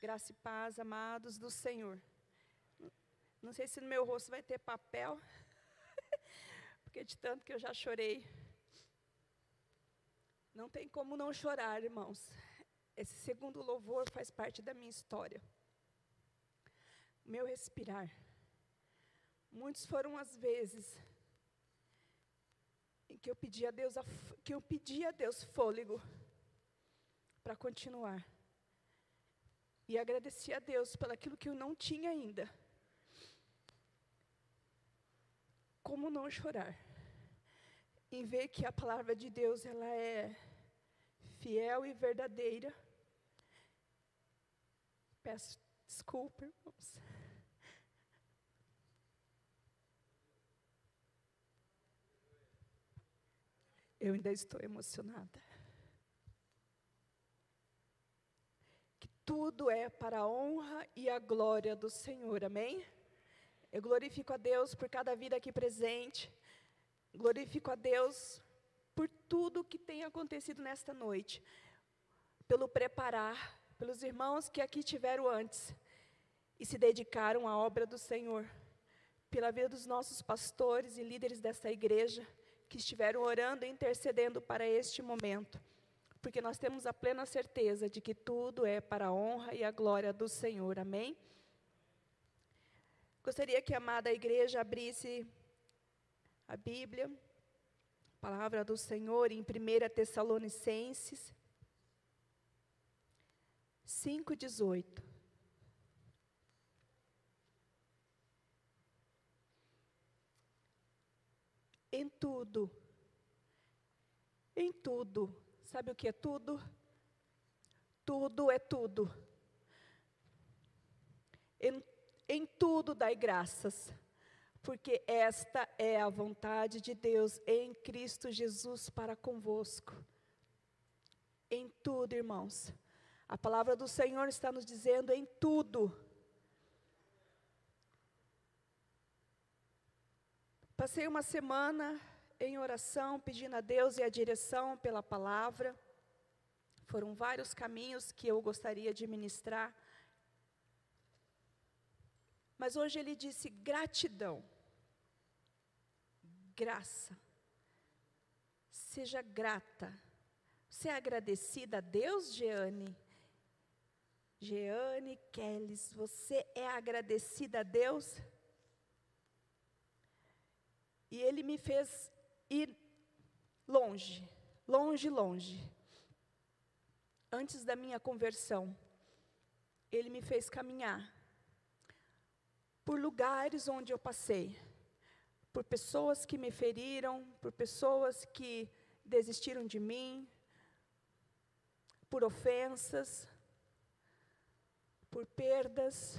Graça e paz, amados do Senhor. Não sei se no meu rosto vai ter papel, porque de tanto que eu já chorei. Não tem como não chorar, irmãos. Esse segundo louvor faz parte da minha história. Meu respirar. Muitos foram as vezes em que eu pedi a Deus, que eu pedi a Deus fôlego para continuar. E agradeci a Deus pelo aquilo que eu não tinha ainda. Como não chorar? Em ver que a palavra de Deus ela é fiel e verdadeira. Peço desculpa, irmãos. Eu ainda estou emocionada. Tudo é para a honra e a glória do Senhor, amém? Eu glorifico a Deus por cada vida aqui presente, glorifico a Deus por tudo que tem acontecido nesta noite, pelo preparar, pelos irmãos que aqui tiveram antes e se dedicaram à obra do Senhor, pela vida dos nossos pastores e líderes desta igreja que estiveram orando e intercedendo para este momento porque nós temos a plena certeza de que tudo é para a honra e a glória do Senhor. Amém? Gostaria que a amada igreja abrisse a Bíblia, a palavra do Senhor em 1 Tessalonicenses 5,18. Em tudo, em tudo, Sabe o que é tudo? Tudo é tudo. Em, em tudo dai graças, porque esta é a vontade de Deus em Cristo Jesus para convosco. Em tudo, irmãos. A palavra do Senhor está nos dizendo em tudo. Passei uma semana em oração, pedindo a Deus e a direção pela palavra. Foram vários caminhos que eu gostaria de ministrar. Mas hoje ele disse gratidão, graça. Seja grata. Você é agradecida a Deus, Jeane? Jeane Kellis, você é agradecida a Deus? E ele me fez ir longe, longe, longe. Antes da minha conversão, ele me fez caminhar por lugares onde eu passei, por pessoas que me feriram, por pessoas que desistiram de mim, por ofensas, por perdas.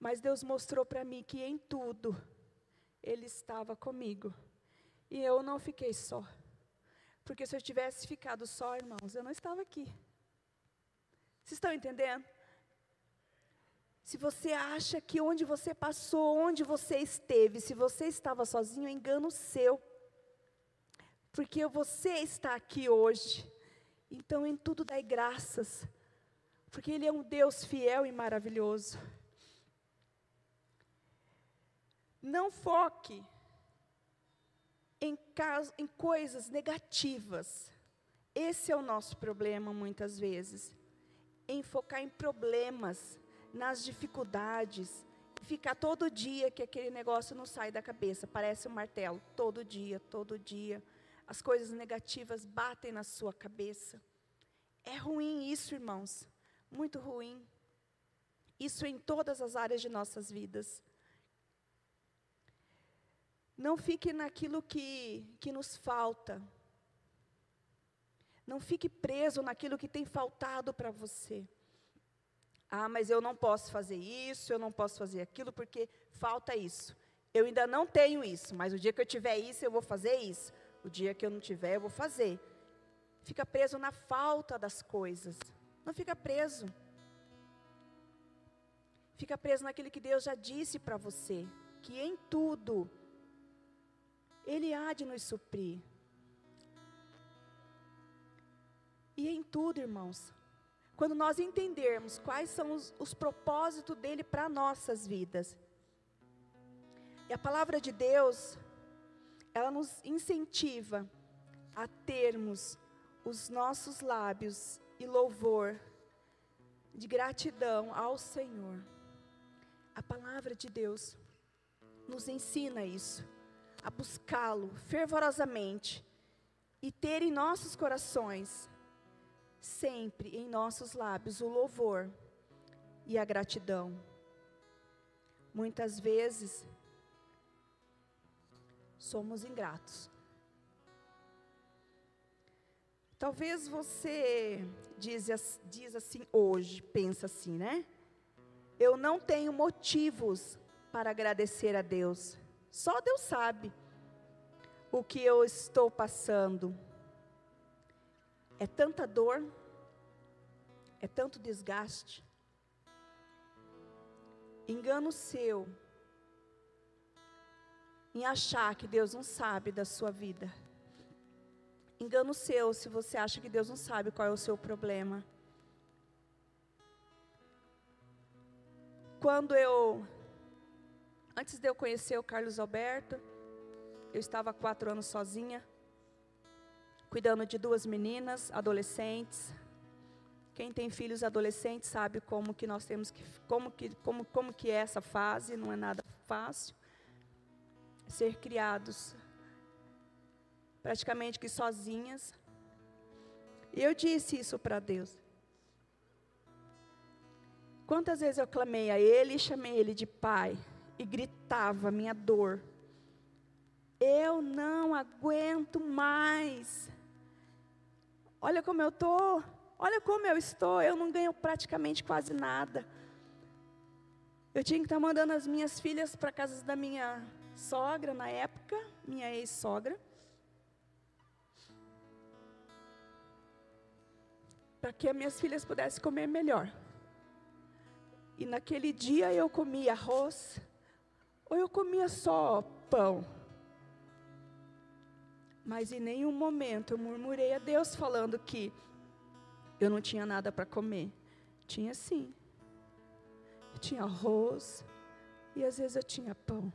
Mas Deus mostrou para mim que em tudo Ele estava comigo. E eu não fiquei só. Porque se eu tivesse ficado só, irmãos, eu não estava aqui. Vocês estão entendendo? Se você acha que onde você passou, onde você esteve, se você estava sozinho, é engano seu. Porque você está aqui hoje. Então, em tudo dai graças. Porque Ele é um Deus fiel e maravilhoso. Não foque em, em coisas negativas. Esse é o nosso problema muitas vezes. Em focar em problemas, nas dificuldades, ficar todo dia que aquele negócio não sai da cabeça, parece um martelo, todo dia, todo dia. As coisas negativas batem na sua cabeça. É ruim isso, irmãos, muito ruim. Isso em todas as áreas de nossas vidas. Não fique naquilo que, que nos falta. Não fique preso naquilo que tem faltado para você. Ah, mas eu não posso fazer isso, eu não posso fazer aquilo, porque falta isso. Eu ainda não tenho isso, mas o dia que eu tiver isso, eu vou fazer isso. O dia que eu não tiver, eu vou fazer. Fica preso na falta das coisas. Não fica preso. Fica preso naquilo que Deus já disse para você, que em tudo ele há de nos suprir. E em tudo, irmãos, quando nós entendermos quais são os, os propósitos dele para nossas vidas. E a palavra de Deus, ela nos incentiva a termos os nossos lábios e louvor de gratidão ao Senhor. A palavra de Deus nos ensina isso, a buscá-lo fervorosamente e ter em nossos corações, sempre em nossos lábios, o louvor e a gratidão. Muitas vezes, somos ingratos. Talvez você diz, diz assim hoje, pensa assim, né? Eu não tenho motivos para agradecer a Deus. Só Deus sabe o que eu estou passando. É tanta dor, é tanto desgaste. Engano seu em achar que Deus não sabe da sua vida. Engano seu se você acha que Deus não sabe qual é o seu problema. Quando eu, antes de eu conhecer o Carlos Alberto, eu estava quatro anos sozinha, cuidando de duas meninas, adolescentes. Quem tem filhos adolescentes sabe como que nós temos que, como que, como, como que é essa fase, não é nada fácil. Ser criados praticamente que sozinhas. E eu disse isso para Deus. Quantas vezes eu clamei a Ele e chamei Ele de Pai e gritava minha dor. Eu não aguento mais. Olha como eu estou. Olha como eu estou. Eu não ganho praticamente quase nada. Eu tinha que estar mandando as minhas filhas para casa da minha sogra na época, minha ex-sogra. Para que as minhas filhas pudessem comer melhor. E naquele dia eu comia arroz, ou eu comia só pão. Mas em nenhum momento eu murmurei a Deus falando que eu não tinha nada para comer. Tinha sim. Eu tinha arroz e às vezes eu tinha pão.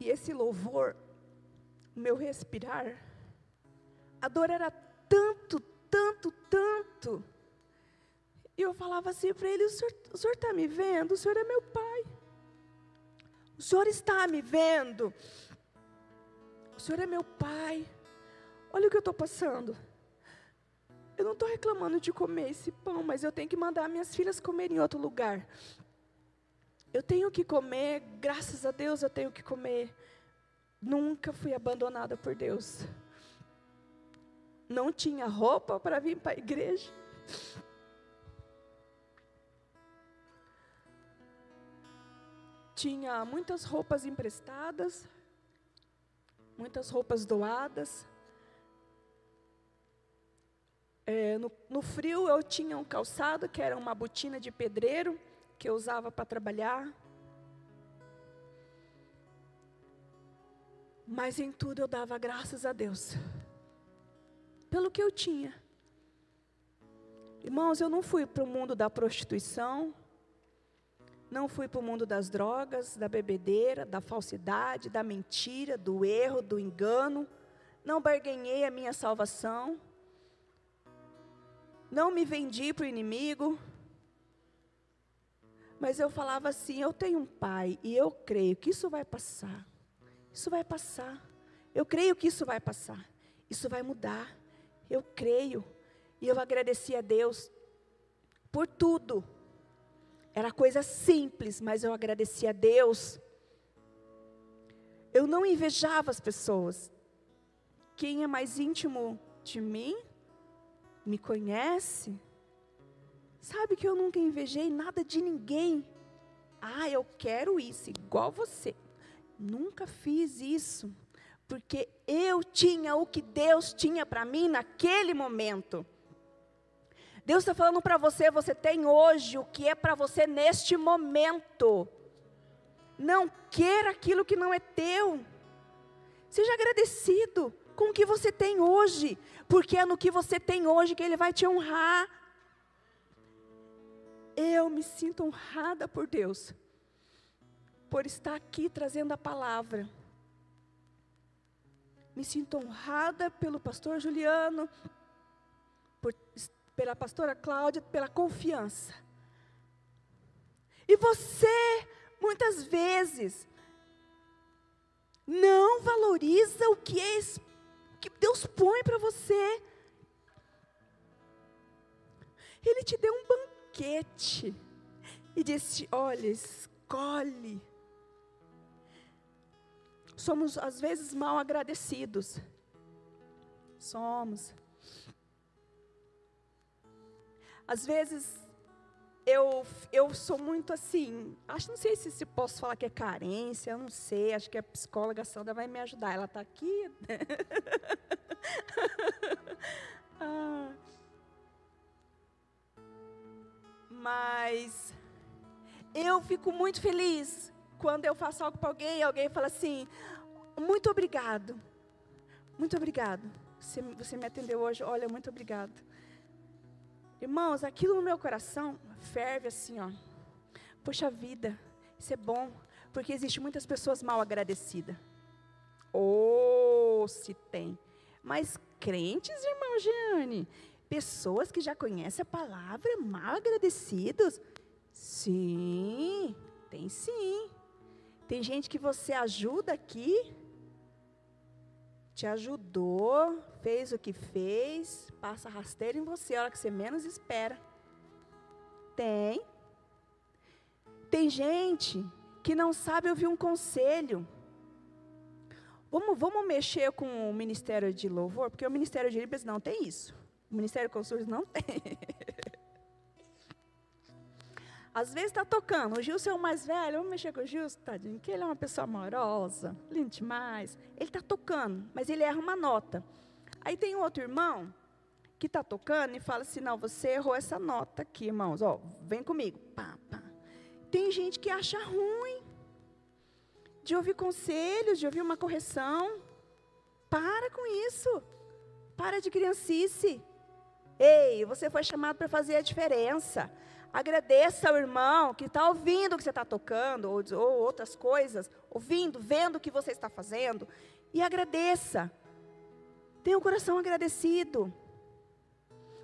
E esse louvor, meu respirar, a dor era tanto, tanto, tanto. E eu falava assim para ele: o senhor está me vendo? O senhor é meu pai. O Senhor está me vendo. O Senhor é meu Pai. Olha o que eu estou passando. Eu não estou reclamando de comer esse pão, mas eu tenho que mandar minhas filhas comerem em outro lugar. Eu tenho que comer, graças a Deus eu tenho que comer. Nunca fui abandonada por Deus. Não tinha roupa para vir para a igreja. Tinha muitas roupas emprestadas, muitas roupas doadas. É, no, no, frio eu tinha um calçado que era uma botina de pedreiro que eu usava para trabalhar. Mas em tudo eu dava graças a Deus pelo que eu tinha. Irmãos, eu não fui para o mundo da prostituição, não fui para o mundo das drogas, da bebedeira, da falsidade, da mentira, do erro, do engano. Não barganhei a minha salvação. Não me vendi para o inimigo. Mas eu falava assim: eu tenho um pai e eu creio que isso vai passar. Isso vai passar. Eu creio que isso vai passar. Isso vai mudar. Eu creio. E eu agradeci a Deus por tudo era coisa simples, mas eu agradecia a Deus. Eu não invejava as pessoas. Quem é mais íntimo de mim, me conhece, sabe que eu nunca invejei nada de ninguém. Ah, eu quero isso, igual você. Nunca fiz isso, porque eu tinha o que Deus tinha para mim naquele momento. Deus está falando para você, você tem hoje o que é para você neste momento. Não queira aquilo que não é teu. Seja agradecido com o que você tem hoje, porque é no que você tem hoje que Ele vai te honrar. Eu me sinto honrada por Deus, por estar aqui trazendo a palavra. Me sinto honrada pelo pastor Juliano, por, pela pastora Cláudia, pela confiança. E você, muitas vezes, não valoriza o que, é, que Deus põe para você. Ele te deu um banquete e disse: Olha, escolhe. Somos às vezes mal agradecidos. Somos. Às vezes eu, eu sou muito assim, acho, não sei se, se posso falar que é carência, eu não sei, acho que a psicóloga Sandra vai me ajudar, ela está aqui. ah. Mas eu fico muito feliz quando eu faço algo para alguém e alguém fala assim, muito obrigado, muito obrigado, você, você me atendeu hoje, olha, muito obrigado. Irmãos, aquilo no meu coração ferve assim, ó. Poxa vida, isso é bom, porque existe muitas pessoas mal agradecidas. Ou oh, se tem. Mas crentes, irmão Jeane, pessoas que já conhecem a palavra, mal agradecidos? Sim, tem sim. Tem gente que você ajuda aqui, te ajudou, fez o que fez, passa rasteiro em você, a hora que você menos espera. Tem. Tem gente que não sabe ouvir um conselho. Vamos, vamos mexer com o Ministério de Louvor, porque o Ministério de Libras não tem isso. O Ministério de Consultos não tem. Às vezes está tocando, o Gilson é o mais velho, vamos mexer com o Gilson, tadinho, que ele é uma pessoa amorosa, lindo demais. Ele está tocando, mas ele erra uma nota. Aí tem um outro irmão que está tocando e fala assim: não, você errou essa nota aqui, irmãos, ó, vem comigo. Pá, pá. Tem gente que acha ruim de ouvir conselhos, de ouvir uma correção. Para com isso. Para de criancice. Ei, você foi chamado para fazer a diferença. Agradeça ao irmão que está ouvindo o que você está tocando, ou, ou outras coisas, ouvindo, vendo o que você está fazendo, e agradeça. Tenha um coração agradecido.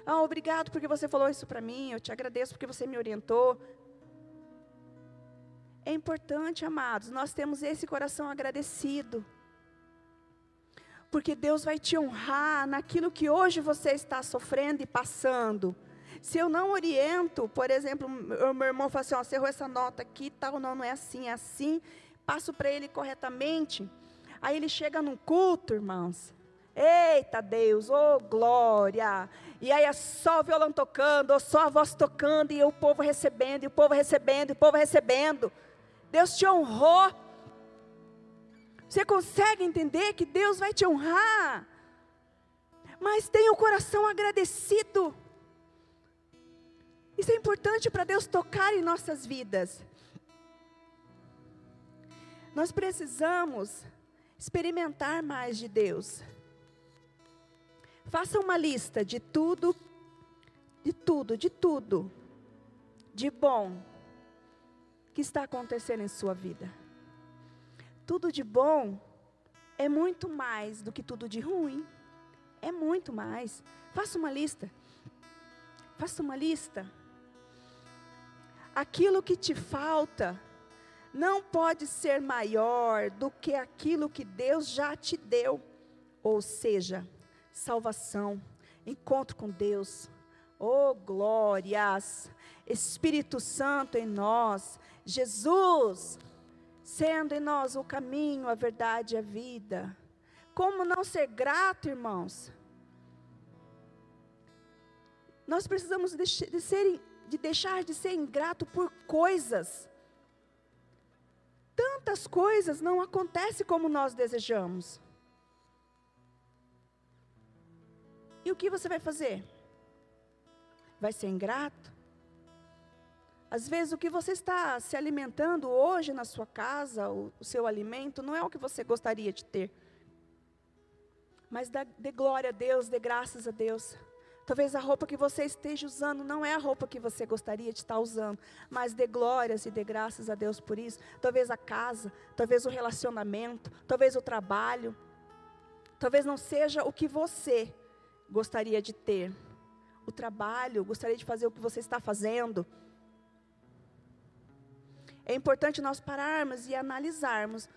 Ah, obrigado porque você falou isso para mim, eu te agradeço porque você me orientou. É importante, amados, nós temos esse coração agradecido. Porque Deus vai te honrar naquilo que hoje você está sofrendo e passando. Se eu não oriento, por exemplo, o meu irmão fala assim, ó, você errou essa nota aqui, tal, não, não é assim, é assim. Passo para ele corretamente. Aí ele chega num culto, irmãos. Eita Deus, oh glória! E aí é só o violão tocando, ou só a voz tocando, e o povo recebendo, e o povo recebendo, e o povo recebendo. Deus te honrou. Você consegue entender que Deus vai te honrar? Mas tenha o coração agradecido. Isso é importante para Deus tocar em nossas vidas. Nós precisamos experimentar mais de Deus. Faça uma lista de tudo, de tudo, de tudo, de bom que está acontecendo em sua vida. Tudo de bom é muito mais do que tudo de ruim. É muito mais. Faça uma lista. Faça uma lista aquilo que te falta não pode ser maior do que aquilo que Deus já te deu. Ou seja, salvação, encontro com Deus. Oh, glórias! Espírito Santo em nós, Jesus sendo em nós o caminho, a verdade e a vida. Como não ser grato, irmãos? Nós precisamos de, de ser de deixar de ser ingrato por coisas. Tantas coisas não acontecem como nós desejamos. E o que você vai fazer? Vai ser ingrato? Às vezes, o que você está se alimentando hoje na sua casa, o, o seu alimento, não é o que você gostaria de ter. Mas dê glória a Deus, dê graças a Deus. Talvez a roupa que você esteja usando não é a roupa que você gostaria de estar usando, mas dê glórias e dê graças a Deus por isso. Talvez a casa, talvez o relacionamento, talvez o trabalho, talvez não seja o que você gostaria de ter. O trabalho, gostaria de fazer o que você está fazendo. É importante nós pararmos e analisarmos,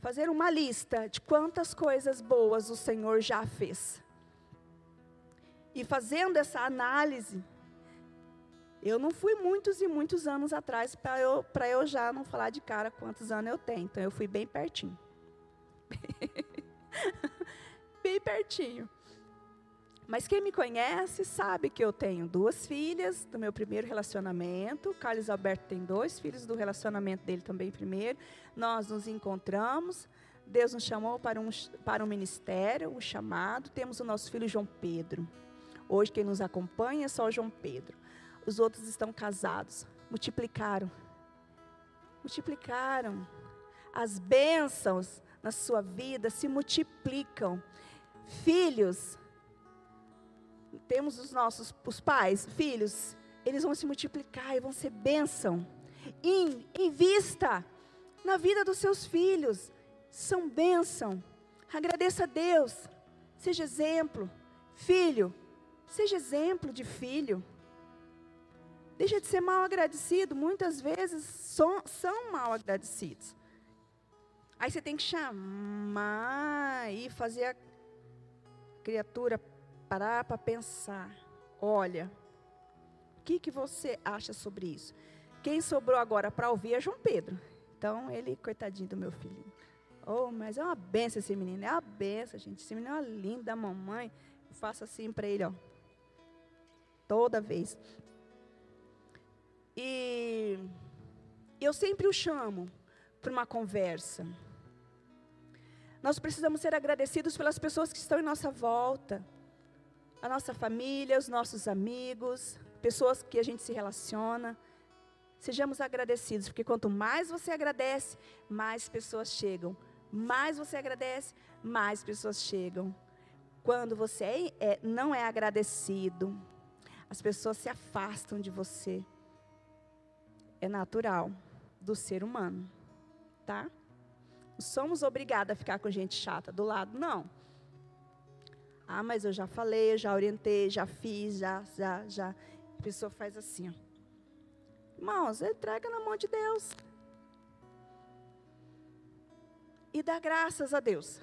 fazer uma lista de quantas coisas boas o Senhor já fez. E fazendo essa análise, eu não fui muitos e muitos anos atrás para eu, eu já não falar de cara quantos anos eu tenho. Então eu fui bem pertinho. bem pertinho. Mas quem me conhece sabe que eu tenho duas filhas do meu primeiro relacionamento. Carlos Alberto tem dois filhos do relacionamento dele também primeiro. Nós nos encontramos. Deus nos chamou para um, para um ministério, um chamado. Temos o nosso filho João Pedro. Hoje quem nos acompanha é só João Pedro. Os outros estão casados. Multiplicaram. Multiplicaram. As bênçãos na sua vida se multiplicam. Filhos, temos os nossos os pais, filhos, eles vão se multiplicar e vão ser bênção. In, invista na vida dos seus filhos, são bênção. Agradeça a Deus, seja exemplo. Filho, Seja exemplo de filho. Deixa de ser mal agradecido. Muitas vezes são, são mal agradecidos. Aí você tem que chamar e fazer a criatura parar para pensar. Olha, o que, que você acha sobre isso? Quem sobrou agora para ouvir é João Pedro. Então, ele, coitadinho do meu filhinho. Oh, mas é uma benção esse menino. É uma benção, gente. Esse menino é lindo da mamãe. Eu faço assim para ele, ó toda vez. E eu sempre o chamo para uma conversa. Nós precisamos ser agradecidos pelas pessoas que estão em nossa volta, a nossa família, os nossos amigos, pessoas que a gente se relaciona. Sejamos agradecidos, porque quanto mais você agradece, mais pessoas chegam. Mais você agradece, mais pessoas chegam. Quando você é, é, não é agradecido, as pessoas se afastam de você. É natural do ser humano, tá? Não somos obrigados a ficar com gente chata do lado, não. Ah, mas eu já falei, já orientei, já fiz, já, já, já. A pessoa faz assim, ó. Irmãos, entrega na mão de Deus. E dá graças a Deus.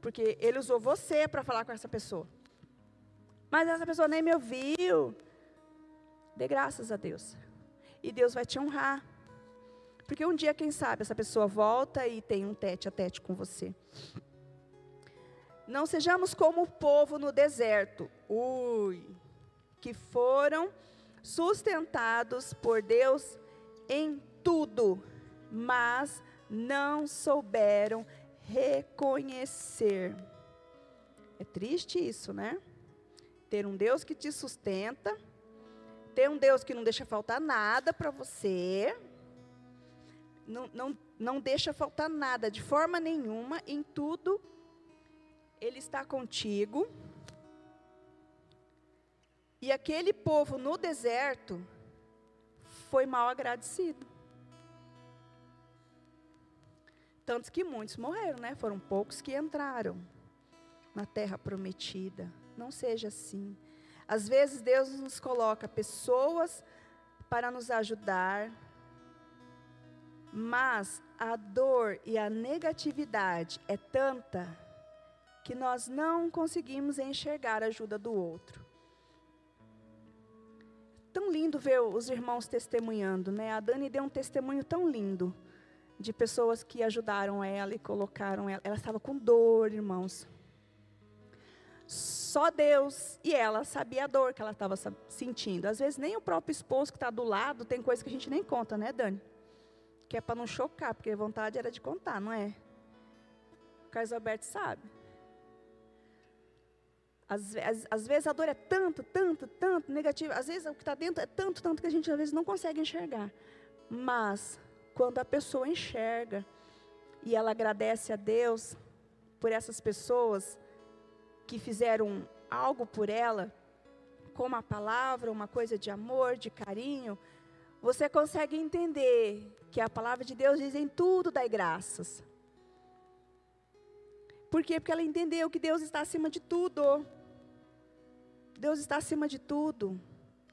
Porque Ele usou você para falar com essa pessoa. Mas essa pessoa nem me ouviu. Dê graças a Deus. E Deus vai te honrar. Porque um dia, quem sabe, essa pessoa volta e tem um tete a tete com você. Não sejamos como o povo no deserto. Ui. Que foram sustentados por Deus em tudo, mas não souberam reconhecer. É triste isso, né? Ter um Deus que te sustenta, ter um Deus que não deixa faltar nada para você, não, não, não deixa faltar nada de forma nenhuma, em tudo, Ele está contigo. E aquele povo no deserto foi mal agradecido. Tantos que muitos morreram, né? Foram poucos que entraram na terra prometida. Não seja assim. Às vezes Deus nos coloca pessoas para nos ajudar, mas a dor e a negatividade é tanta que nós não conseguimos enxergar a ajuda do outro. Tão lindo ver os irmãos testemunhando, né? A Dani deu um testemunho tão lindo de pessoas que ajudaram ela e colocaram ela. Ela estava com dor, irmãos. Só Deus e ela sabia a dor que ela estava sentindo. Às vezes nem o próprio esposo que está do lado tem coisa que a gente nem conta, né, Dani? Que é para não chocar, porque a vontade era de contar, não é? O Carlos Alberto sabe. Às, às, às, vezes a dor é tanto, tanto, tanto negativa. Às vezes o que está dentro é tanto, tanto que a gente às vezes não consegue enxergar. Mas quando a pessoa enxerga e ela agradece a Deus por essas pessoas, que fizeram algo por ela, com uma palavra, uma coisa de amor, de carinho, você consegue entender que a palavra de Deus diz em tudo dai graças. Por quê? Porque ela entendeu que Deus está acima de tudo. Deus está acima de tudo.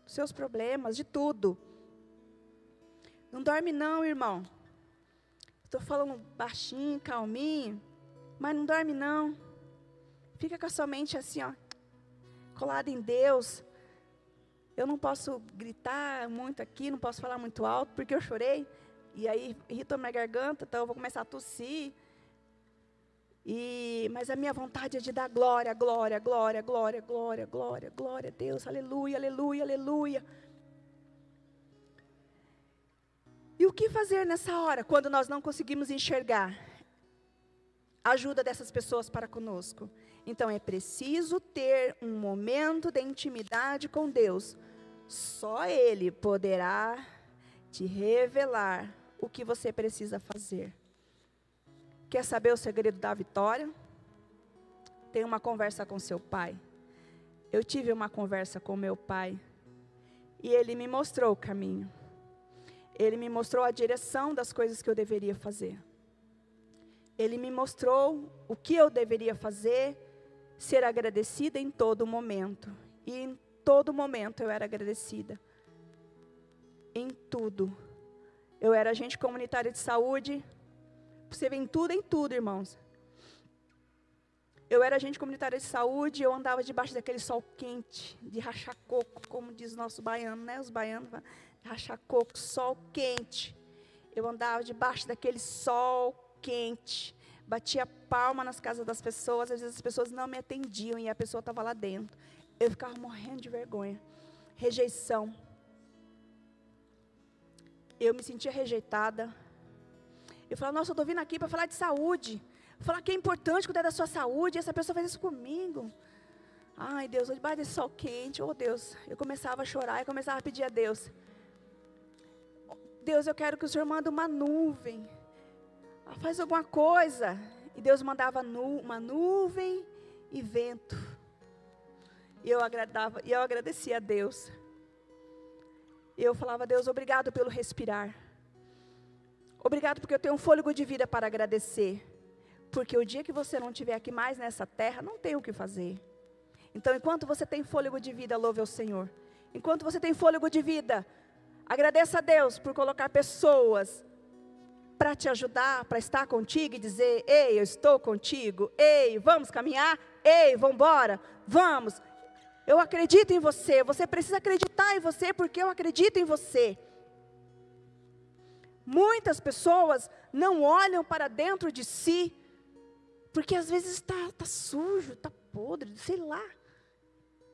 Seus problemas, de tudo. Não dorme não, irmão. Estou falando baixinho, calminho, mas não dorme não. Fica com a sua mente assim, ó, colada em Deus. Eu não posso gritar muito aqui, não posso falar muito alto, porque eu chorei. E aí irritou minha garganta, então eu vou começar a tossir. E, mas a minha vontade é de dar glória, glória, glória, glória, glória, glória, glória a Deus, aleluia, aleluia, aleluia. E o que fazer nessa hora, quando nós não conseguimos enxergar ajuda dessas pessoas para conosco? Então é preciso ter um momento de intimidade com Deus. Só Ele poderá te revelar o que você precisa fazer. Quer saber o segredo da vitória? Tenha uma conversa com seu pai. Eu tive uma conversa com meu pai e ele me mostrou o caminho. Ele me mostrou a direção das coisas que eu deveria fazer. Ele me mostrou o que eu deveria fazer, ser agradecida em todo momento. E em todo momento eu era agradecida. Em tudo. Eu era agente comunitária de saúde, você vê em tudo, em tudo, irmãos. Eu era agente comunitária de saúde, eu andava debaixo daquele sol quente, de rachar coco, como diz nosso baiano, né? Os baianos, rachar coco, sol quente. Eu andava debaixo daquele sol quente, batia palma nas casas das pessoas, às vezes as pessoas não me atendiam e a pessoa estava lá dentro. Eu ficava morrendo de vergonha. Rejeição. Eu me sentia rejeitada, eu falo, nossa, eu estou vindo aqui para falar de saúde. Falar que é importante cuidar da sua saúde. E essa pessoa faz isso comigo. Ai, Deus, debaixo desse sol quente, oh Deus. Eu começava a chorar e começava a pedir a Deus. Deus, eu quero que o Senhor mande uma nuvem. Faz alguma coisa. E Deus mandava nu, uma nuvem e vento. E eu agradava, e eu agradecia a Deus. E eu falava, Deus, obrigado pelo respirar. Obrigado porque eu tenho um fôlego de vida para agradecer. Porque o dia que você não estiver aqui mais nessa terra, não tem o que fazer. Então, enquanto você tem fôlego de vida, louve ao Senhor. Enquanto você tem fôlego de vida, agradeça a Deus por colocar pessoas para te ajudar, para estar contigo e dizer: Ei, eu estou contigo. Ei, vamos caminhar. Ei, vamos embora. Vamos. Eu acredito em você. Você precisa acreditar em você porque eu acredito em você. Muitas pessoas não olham para dentro de si, porque às vezes está tá sujo, está podre, sei lá.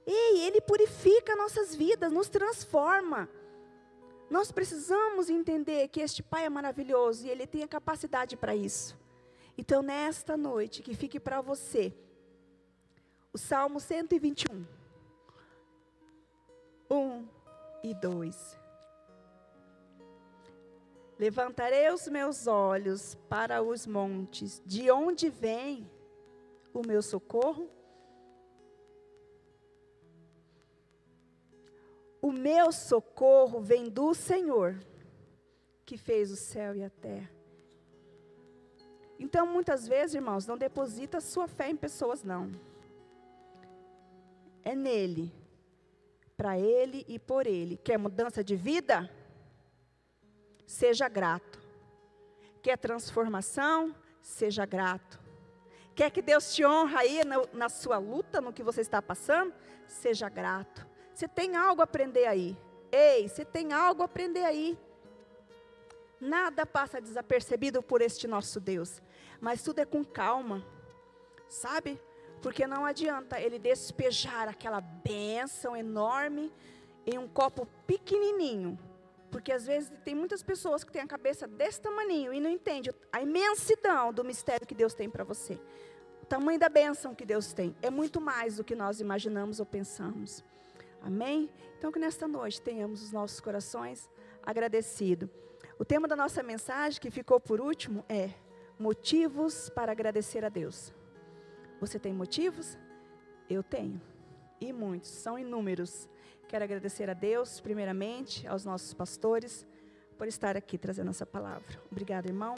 Ei, Ele purifica nossas vidas, nos transforma. Nós precisamos entender que este Pai é maravilhoso e Ele tem a capacidade para isso. Então, nesta noite, que fique para você o Salmo 121, 1 e 2. Levantarei os meus olhos para os montes, de onde vem o meu socorro? O meu socorro vem do Senhor, que fez o céu e a terra. Então, muitas vezes, irmãos, não deposita sua fé em pessoas, não. É nele, para ele e por ele. Quer mudança de vida? seja grato. Quer transformação? Seja grato. Quer que Deus te honra aí na sua luta, no que você está passando? Seja grato. Você tem algo a aprender aí. Ei, você tem algo a aprender aí. Nada passa desapercebido por este nosso Deus. Mas tudo é com calma. Sabe? Porque não adianta ele despejar aquela bênção enorme em um copo pequenininho porque às vezes tem muitas pessoas que têm a cabeça desse tamanho e não entendem a imensidão do mistério que Deus tem para você. O tamanho da bênção que Deus tem é muito mais do que nós imaginamos ou pensamos. Amém? Então que nesta noite tenhamos os nossos corações agradecidos. O tema da nossa mensagem, que ficou por último, é motivos para agradecer a Deus. Você tem motivos? Eu tenho. E muitos, são inúmeros. Quero agradecer a Deus, primeiramente, aos nossos pastores, por estar aqui trazendo essa palavra. Obrigada, irmão.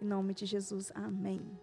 Em nome de Jesus, amém.